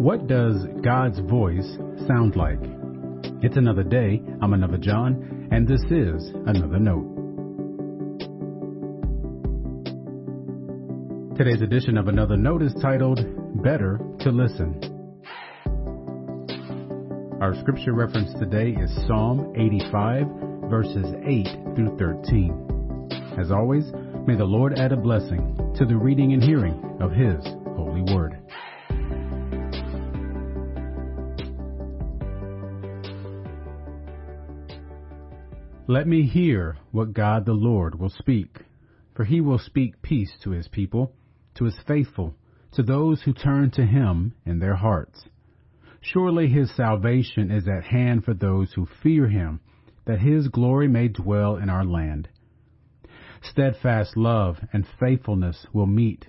What does God's voice sound like? It's another day. I'm another John, and this is another note. Today's edition of another note is titled Better to Listen. Our scripture reference today is Psalm 85, verses 8 through 13. As always, may the Lord add a blessing to the reading and hearing of His holy word. Let me hear what God the Lord will speak, for he will speak peace to his people, to his faithful, to those who turn to him in their hearts. Surely his salvation is at hand for those who fear him, that his glory may dwell in our land. Steadfast love and faithfulness will meet.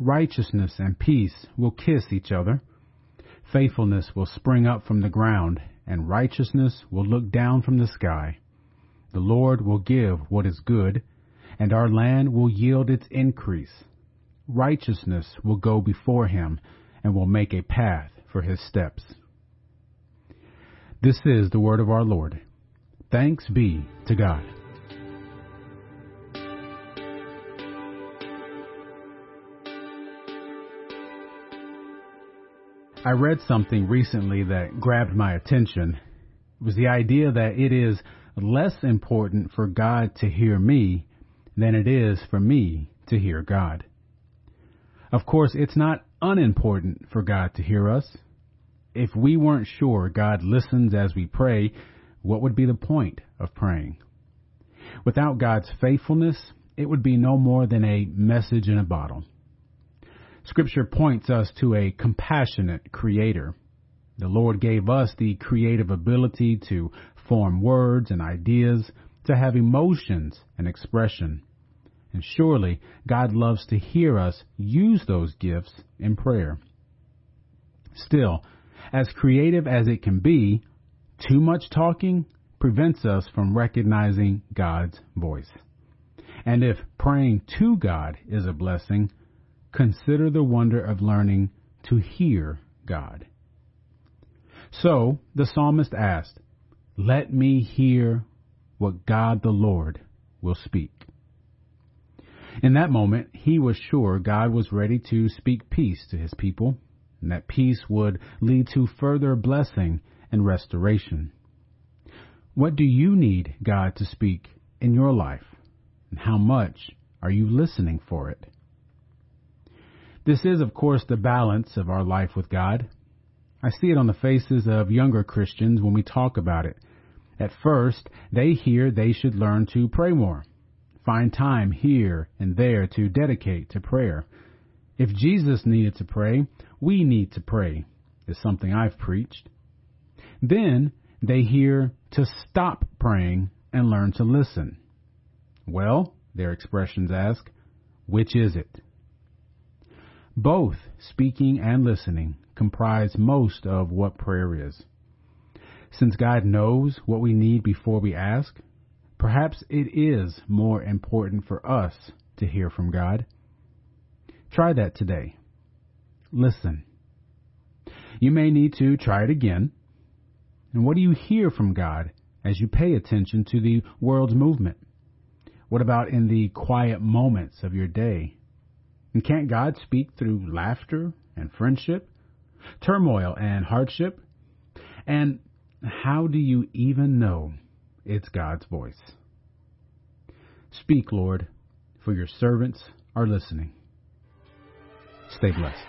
Righteousness and peace will kiss each other. Faithfulness will spring up from the ground, and righteousness will look down from the sky. The Lord will give what is good, and our land will yield its increase. Righteousness will go before him, and will make a path for his steps. This is the word of our Lord. Thanks be to God. I read something recently that grabbed my attention. It was the idea that it is less important for God to hear me than it is for me to hear God. Of course, it's not unimportant for God to hear us. If we weren't sure God listens as we pray, what would be the point of praying? Without God's faithfulness, it would be no more than a message in a bottle. Scripture points us to a compassionate creator. The Lord gave us the creative ability to form words and ideas, to have emotions and expression. And surely God loves to hear us use those gifts in prayer. Still, as creative as it can be, too much talking prevents us from recognizing God's voice. And if praying to God is a blessing, consider the wonder of learning to hear God. So the psalmist asked, let me hear what God the Lord will speak. In that moment, he was sure God was ready to speak peace to his people, and that peace would lead to further blessing and restoration. What do you need God to speak in your life, and how much are you listening for it? This is, of course, the balance of our life with God. I see it on the faces of younger Christians when we talk about it. At first, they hear they should learn to pray more, find time here and there to dedicate to prayer. If Jesus needed to pray, we need to pray, is something I've preached. Then they hear to stop praying and learn to listen. Well, their expressions ask, which is it? Both speaking and listening comprise most of what prayer is. Since God knows what we need before we ask, perhaps it is more important for us to hear from God. Try that today. Listen. You may need to try it again. And what do you hear from God as you pay attention to the world's movement? What about in the quiet moments of your day? And can't God speak through laughter and friendship, turmoil and hardship? And how do you even know it's God's voice? Speak, Lord, for your servants are listening. Stay blessed.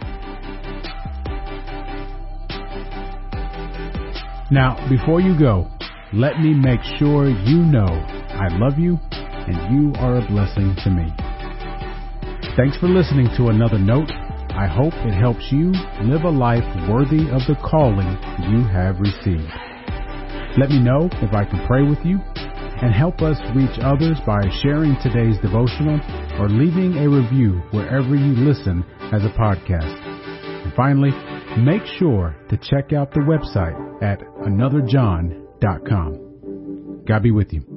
Now, before you go, let me make sure you know I love you and you are a blessing to me. Thanks for listening to another note. I hope it helps you live a life worthy of the calling you have received. Let me know if I can pray with you and help us reach others by sharing today's devotional or leaving a review wherever you listen as a podcast. And finally, make sure to check out the website at anotherjohn.com. God be with you.